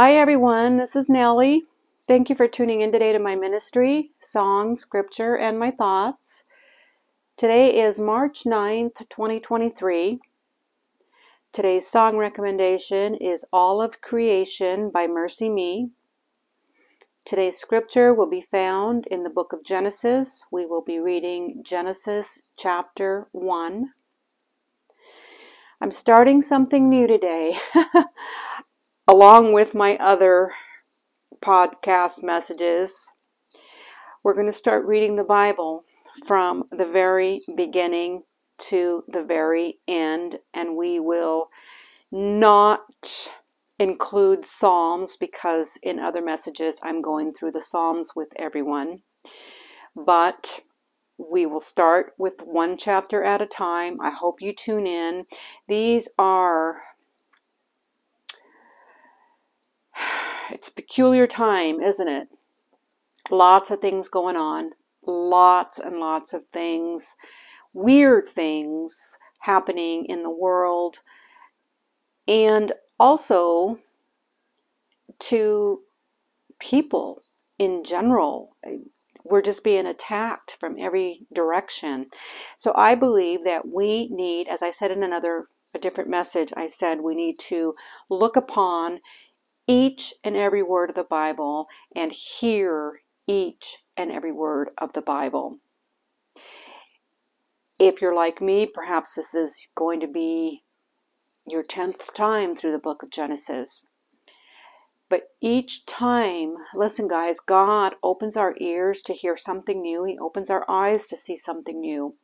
Hi, everyone. This is Nellie. Thank you for tuning in today to my ministry, song, scripture, and my thoughts. Today is March 9th, 2023. Today's song recommendation is All of Creation by MercyMe. Today's scripture will be found in the book of Genesis. We will be reading Genesis chapter 1. I'm starting something new today. along with my other podcast messages, we're going to start reading the Bible from the very beginning to the very end, and we will not include Psalms because in other messages I'm going through the Psalms with everyone. But we will start with one chapter at a time. I hope you tune in. These are it's a peculiar time, isn't it? Lots of things going on, lots and lots of things, weird things happening in the world, and also to people in general. We're just being attacked from every direction. So I believe that we need, as I said in another a different message, I said we need to look upon each and every word of the Bible and hear each and every word of the Bible. If you're like me, perhaps this is going to be your 10th time through the book of Genesis. But each time, listen, guys, God opens our ears to hear something new. He opens our eyes to see something new.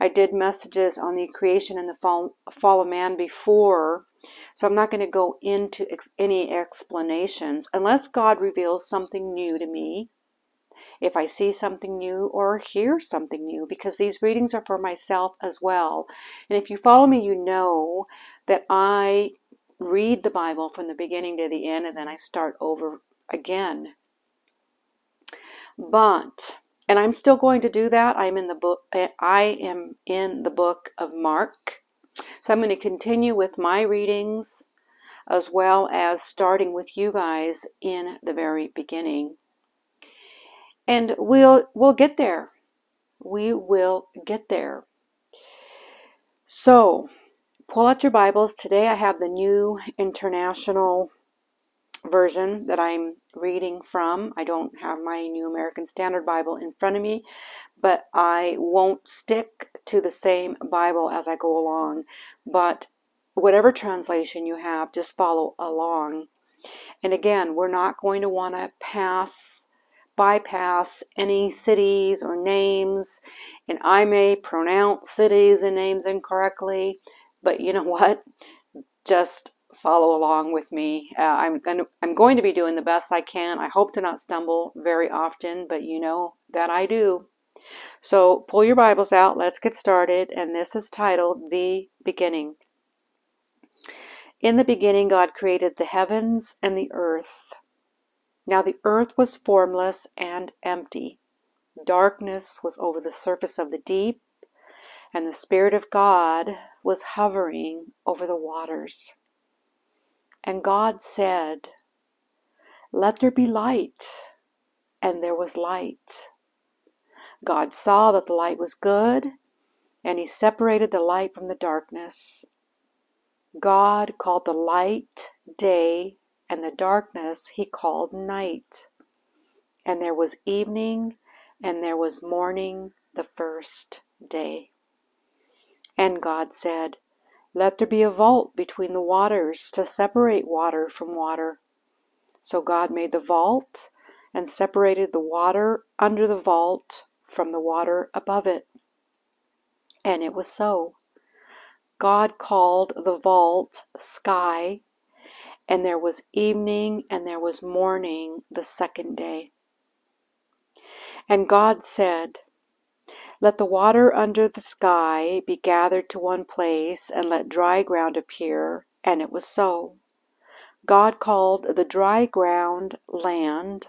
I did messages on the creation and the fall, fall of man before, so I'm not going to go into ex- any explanations unless God reveals something new to me. If I see something new or hear something new, because these readings are for myself as well. And if you follow me, you know that I read the Bible from the beginning to the end and then I start over again. But and I'm still going to do that. I'm in the book eh, I am in the book of Mark. So I'm going to continue with my readings as well as starting with you guys in the very beginning. And we'll we'll get there. We will get there. So, pull out your Bibles. Today I have the New International version that I'm reading from. I don't have my New American Standard Bible in front of me, but I won't stick to the same Bible as I go along. But whatever translation you have, just follow along. And again, we're not going to want to pass bypass any cities or names, and I may pronounce cities and names incorrectly, but you know what? Just follow along with me. Uh, I'm going to, I'm going to be doing the best I can. I hope to not stumble very often, but you know that I do. So pull your Bibles out. Let's get started. And this is titled The Beginning. In the beginning, God created the heavens and the earth. Now the earth was formless and empty. Darkness was over the surface of the deep, and the Spirit of God was hovering over the waters. And God said, Let there be light. And there was light. God saw that the light was good, and he separated the light from the darkness. God called the light day, and the darkness he called night. And there was evening, and there was morning the first day. And God said, let there be a vault between the waters to separate water from water. So God made the vault and separated the water under the vault from the water above it. And it was so. God called the vault sky, and there was evening and there was morning the second day. And God said, let the water under the sky be gathered to one place, and let dry ground appear. And it was so. God called the dry ground land,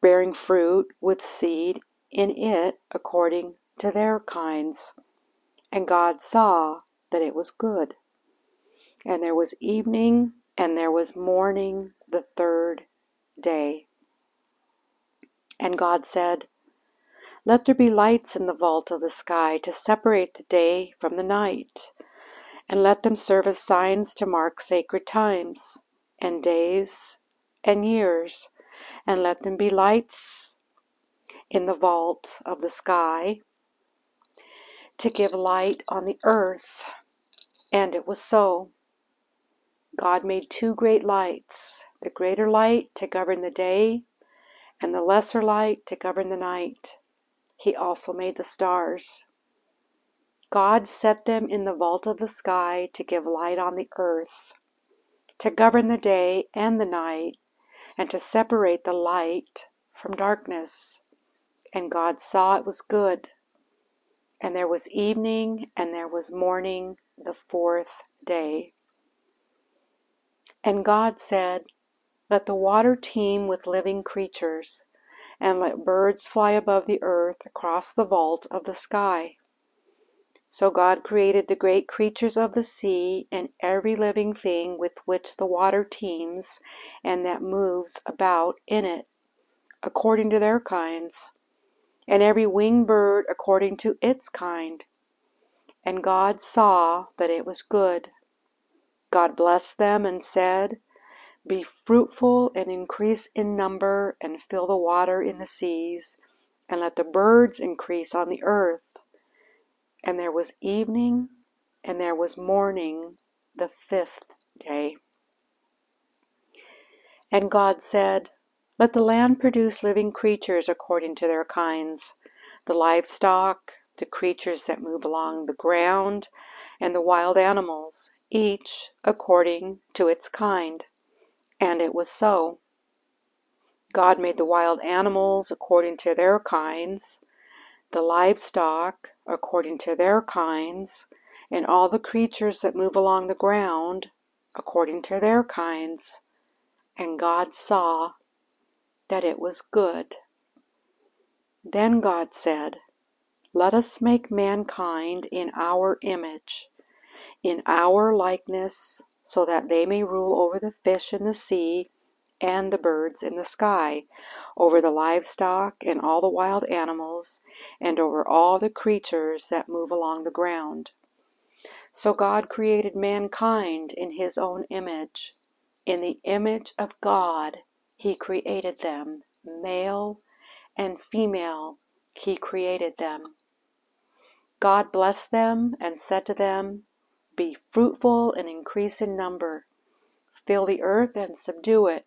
bearing fruit with seed in it according to their kinds. And God saw that it was good. And there was evening and there was morning the third day. And God said, Let there be lights in the vault of the sky to separate the day from the night, and let them serve as signs to mark sacred times, and days, and years, and let them be lights in the vault of the sky to give light on the earth. And it was so. God made two great lights the greater light to govern the day, and the lesser light to govern the night. He also made the stars. God set them in the vault of the sky to give light on the earth, to govern the day and the night, and to separate the light from darkness. And God saw it was good. And there was evening, and there was morning, the fourth day. And God said, Let the water teem with living creatures, and let birds fly above the earth across the vault of the sky. So God created the great creatures of the sea and every living thing with which the water teems and that moves about in it, according to their kinds, and every winged bird according to its kind. And God saw that it was good. God blessed them and said, Be fruitful and increase in number, and fill the water in the seas, and let the birds increase on the earth. And there was evening, and there was morning, the fifth day. And God said, Let the land produce living creatures according to their kinds, the livestock, the creatures that move along the ground, and the wild animals, each according to its kind. And it was so. God made the wild animals according to their kinds, the livestock according to their kinds, and all the creatures that move along the ground according to their kinds. And God saw that it was good. Then God said, Let us make mankind in our image in our likeness, so that they may rule over the fish in the sea and the birds in the sky, over the livestock and all the wild animals, and over all the creatures that move along the ground. So God created mankind in his own image. In the image of God, he created them, male and female, he created them. God blessed them and said to them, be fruitful and increase in number. Fill the earth and subdue it.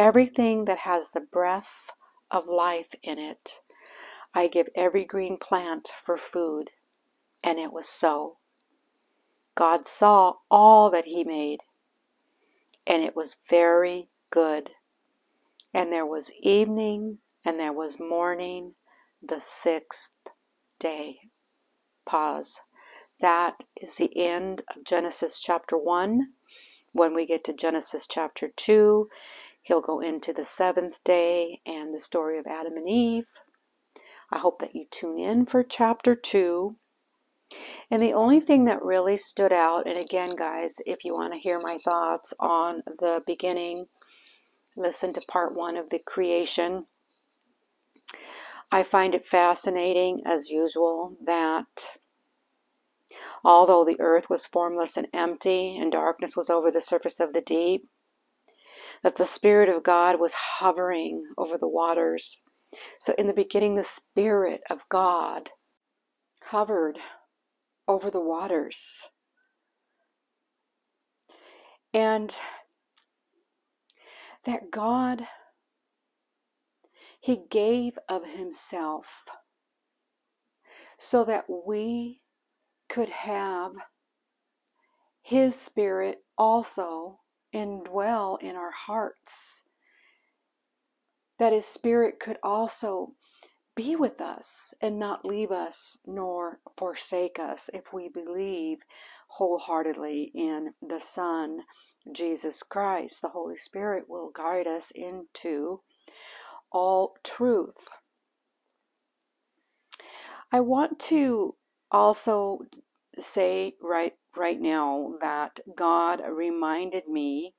everything that has the breath of life in it. I give every green plant for food. And it was so. God saw all that He made, and it was very good. And there was evening, and there was morning, the sixth day. Pause. That is the end of Genesis chapter 1. When we get to Genesis chapter 2, he'll go into the seventh day and the story of Adam and Eve. I hope that you tune in for chapter 2. And the only thing that really stood out, and again, guys, if you want to hear my thoughts on the beginning, listen to part one of the creation. I find it fascinating, as usual, that Although the earth was formless and empty, and darkness was over the surface of the deep, that the Spirit of God was hovering over the waters. So, in the beginning, the Spirit of God hovered over the waters. And that God, He gave of Himself so that we could have His Spirit also indwell in our hearts. That His Spirit could also be with us and not leave us nor forsake us if we believe wholeheartedly in the Son, Jesus Christ. The Holy Spirit will guide us into all truth. I want to also say right right now that God reminded me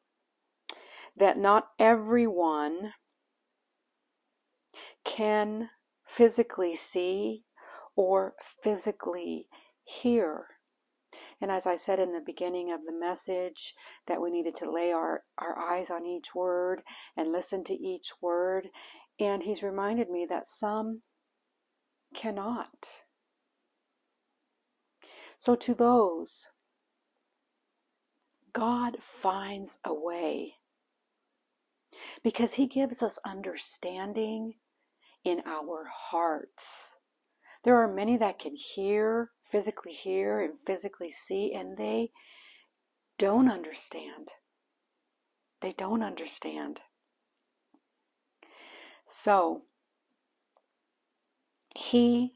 that not everyone can physically see or physically hear. And as I said in the beginning of the message, that we needed to lay our, our eyes on each word and listen to each word. And he's reminded me that some cannot. So, to those, God finds a way because He gives us understanding in our hearts. There are many that can hear, physically hear, and physically see, and they don't understand. They don't understand. So, He,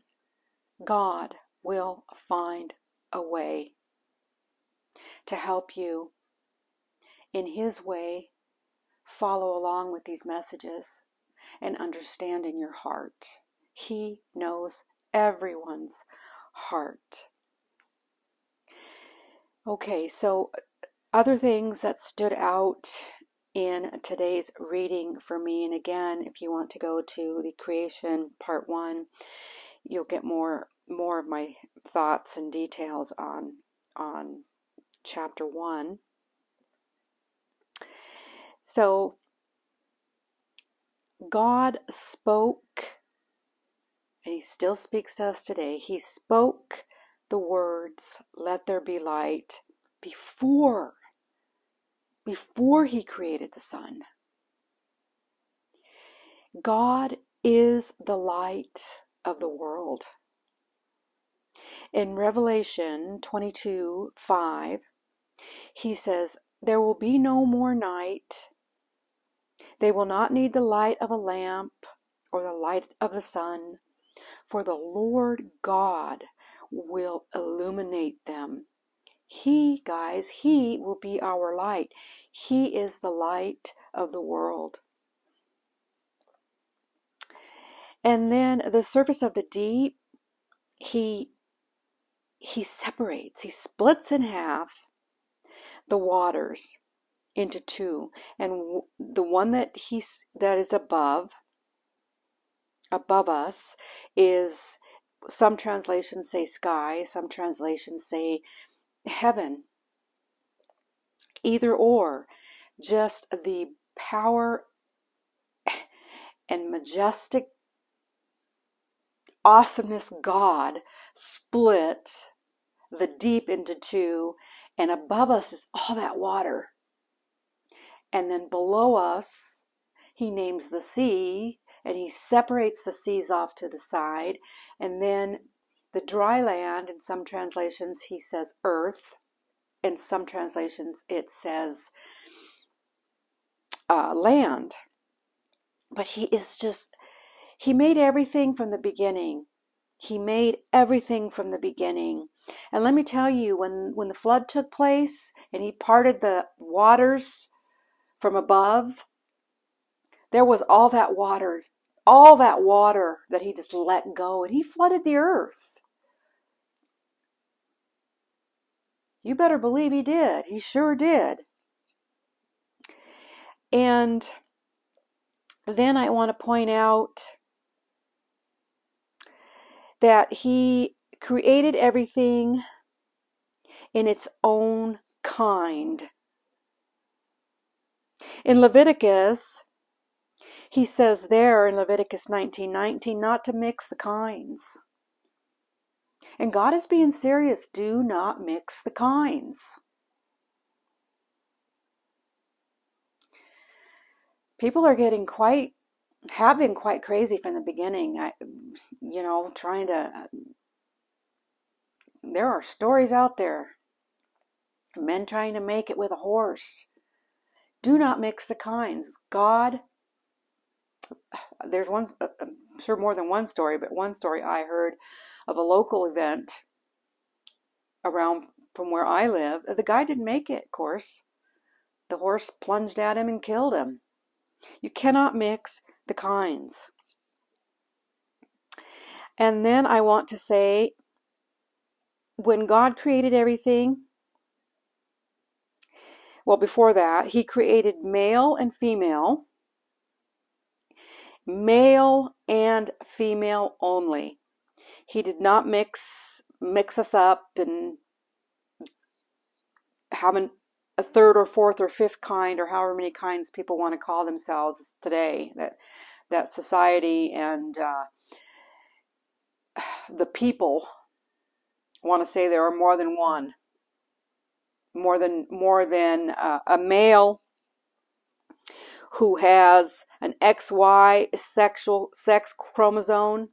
God, will find a way to help you in His way follow along with these messages and understand in your heart. He knows everyone's heart. Okay, so uh, other things that stood out in today's reading for me, and again, if you want to go to the creation part one, you'll get more more of my thoughts and details on on chapter one. So God spoke, and He still speaks to us today. He spoke the words, Let there be light, before, before He created the sun. God is the light of the world. In Revelation 22 5, he says, There will be no more night. They will not need the light of a lamp or the light of the sun, for the Lord God will illuminate them. He, guys, He will be our light. He is the light of the world. And then the surface of the deep, He he separates, he splits in half the waters into two. And the one that he's that is above above us is some translations say sky some translations say heaven. Either or just the power and majestic awesomeness god split the deep into two and above us is all that water and then below us, he names the sea and he separates the seas off to the side. And then the dry land, in some translations, he says earth. In some translations, it says uh, land. But he is just, he made everything from the beginning. He made everything from the beginning. And let me tell you, when, when the flood took place and he parted the waters from above, there was all that water, all that water that he just let go, and he flooded the earth. You better believe he did. He sure did. And then I want to point out that he created everything in its own kind. In Leviticus, he says there in Leviticus 19 19 not to mix the kinds. And God is being serious. Do not mix the kinds. People are getting quite, have been quite crazy from the beginning. I, you know, trying to, there are stories out there. Men trying to make it with a horse. Do not mix the kinds. God, there's one, uh, I'm sure more than one story, but one story I heard of a local event around from where I live. The guy didn't make it, of course. The horse plunged at him and killed him. You cannot mix the kinds. And then I want to say when God created everything, well, before that, He created male and female, male and female only. He did not mix mix us up and have an, a third or fourth or fifth kind or however many kinds people want to call themselves today. That that society and uh, the people want to say there are more than one, more than more than uh, a male who has an XY sexual sex chromosome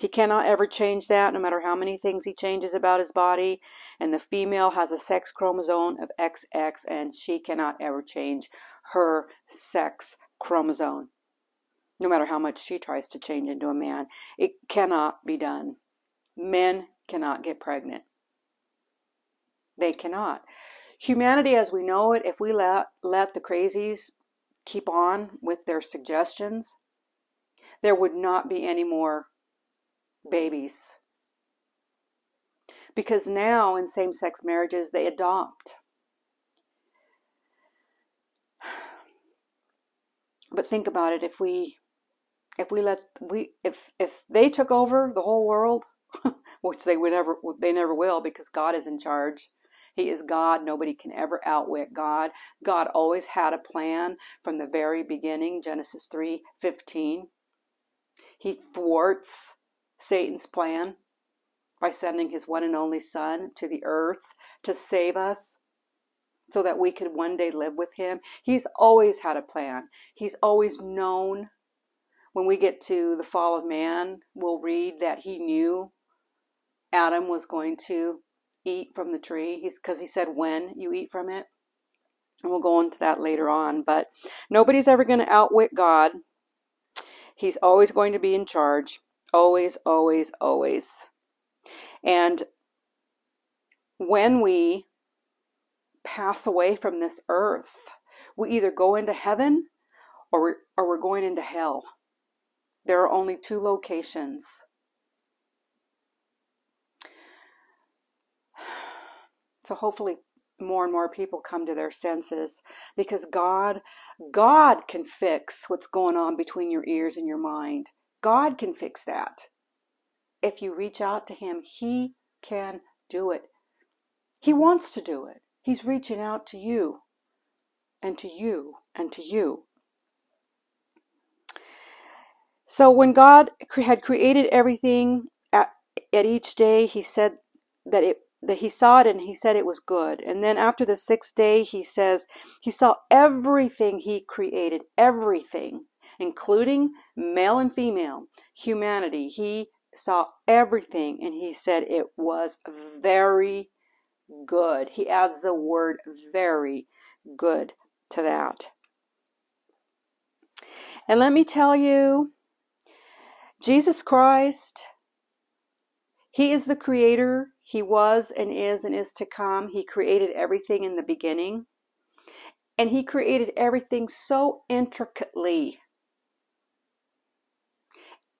he cannot ever change that, no matter how many things he changes about his body. And the female has a sex chromosome of XX, and she cannot ever change her sex chromosome. No matter how much she tries to change into a man, it cannot be done. Men cannot get pregnant. They cannot. Humanity as we know it, if we let, let the crazies keep on with their suggestions, there would not be any more babies. Because now in same sex marriages, they adopt. But think about it if we if we let we if if they took over the whole world, which they would never they never will because God is in charge. He is God. Nobody can ever outwit God. God always had a plan from the very beginning, Genesis 3:15. He thwarts Satan's plan by sending his one and only Son to the earth to save us so that we could one day live with him. He's always had a plan, he's always known. When we get to the fall of man, we'll read that he knew Adam was going to eat from the tree. He's because he said when you eat from it. And we'll go into that later on. But nobody's ever going to outwit God. He's always going to be in charge. Always, always, always. And when we pass away from this earth, we either go into heaven or or we're going into hell. There are only two locations. So hopefully more and more people come to their senses because God God can fix what's going on between your ears and your mind. God can fix that. If you reach out to Him, He can do it. He wants to do it. He's reaching out to you and to you and to you. So when God had created everything at, at each day, He said that it that he saw it and he said it was good. And then after the sixth day, he says he saw everything he created, everything including male and female, humanity. He saw everything and he said it was very good. He adds the word very good to that. And let me tell you, Jesus Christ, He is the creator. He was and is and is to come. He created everything in the beginning. And He created everything so intricately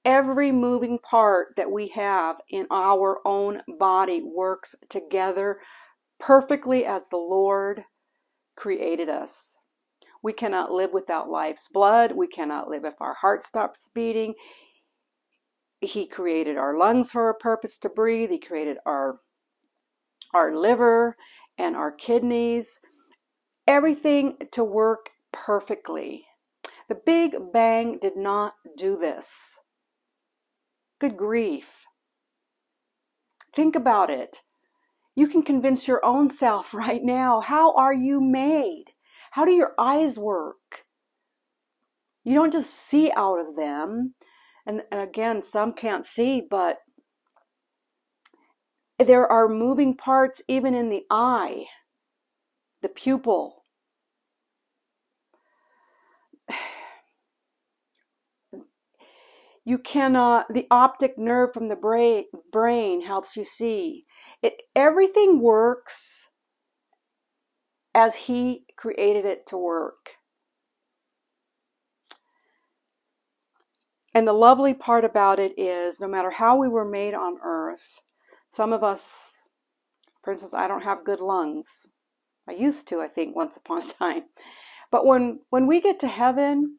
Every moving part that we have in our own body works together perfectly as the Lord created us. We cannot live without life's blood. We cannot live if our heart stops beating. He created our lungs for a purpose to breathe. He created our our liver and our kidneys, everything to work perfectly. The Big Bang did not do this. Good grief. Think about it. You can convince your own self right now. How are you made? How do your eyes work? You don't just see out of them. And, and again, some can't see, but there are moving parts even in the eye, the pupil. You cannot, the optic nerve from the brain, brain helps you see. It, everything works as He created it to work. And the lovely part about it is no matter how we were made on earth, some of us, for instance, I don't have good lungs. I used to, I think, once upon a time. But when when we get to heaven,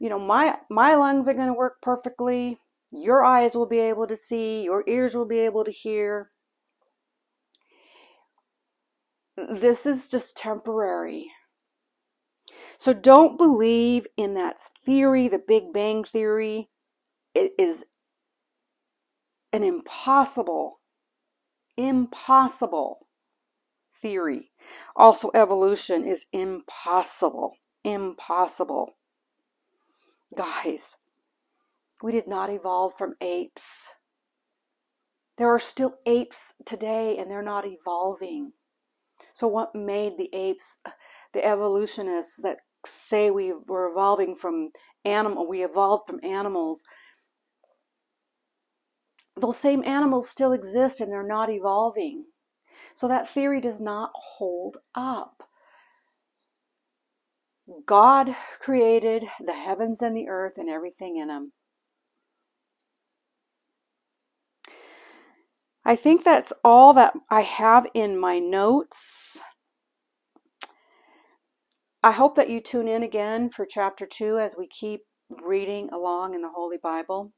you know, my my lungs are going to work perfectly. Your eyes will be able to see, your ears will be able to hear. This is just temporary. So don't believe in that theory, the Big Bang theory. It is an impossible, impossible theory. Also, evolution is impossible. Impossible. Guys, we did not evolve from apes. There are still apes today and they're not evolving. So, what made the apes, the evolutionists that say we were evolving from animal, we evolved from animals, those same animals still exist and they're not evolving. So that theory does not hold up. God created the heavens and the earth and everything in them. I think that's all that I have in my notes. I hope that you tune in again for chapter 2 as we keep reading along in the Holy Bible.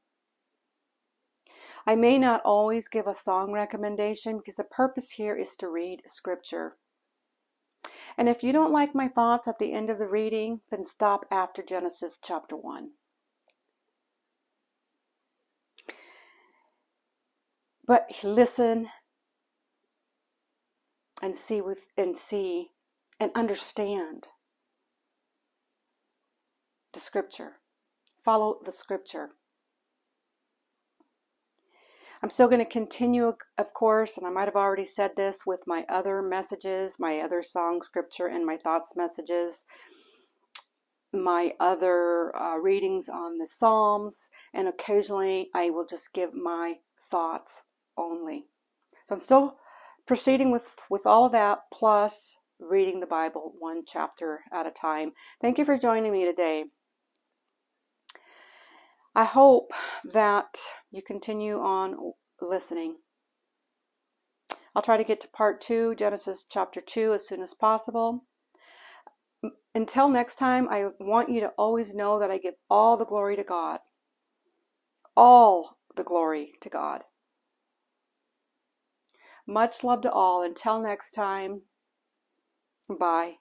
I may not always give a song recommendation because the purpose here is to read scripture. And if you don't like my thoughts at the end of the reading, then stop after Genesis chapter 1. But listen and see with and see and understand the scripture. Follow the scripture. I'm still going to continue, of course, and I might have already said this with my other messages, my other song scripture, and my thoughts messages, my other uh, readings on the Psalms, and occasionally I will just give my thoughts only. So I'm still proceeding with, with all of that, plus reading the Bible one chapter at a time. Thank you for joining me today. I hope that you continue on listening. I'll try to get to part two, Genesis chapter 2, as soon as possible. Until next time, I want you to always know that I give all the glory to God. All the glory to God. Much love to all. Until next time, bye.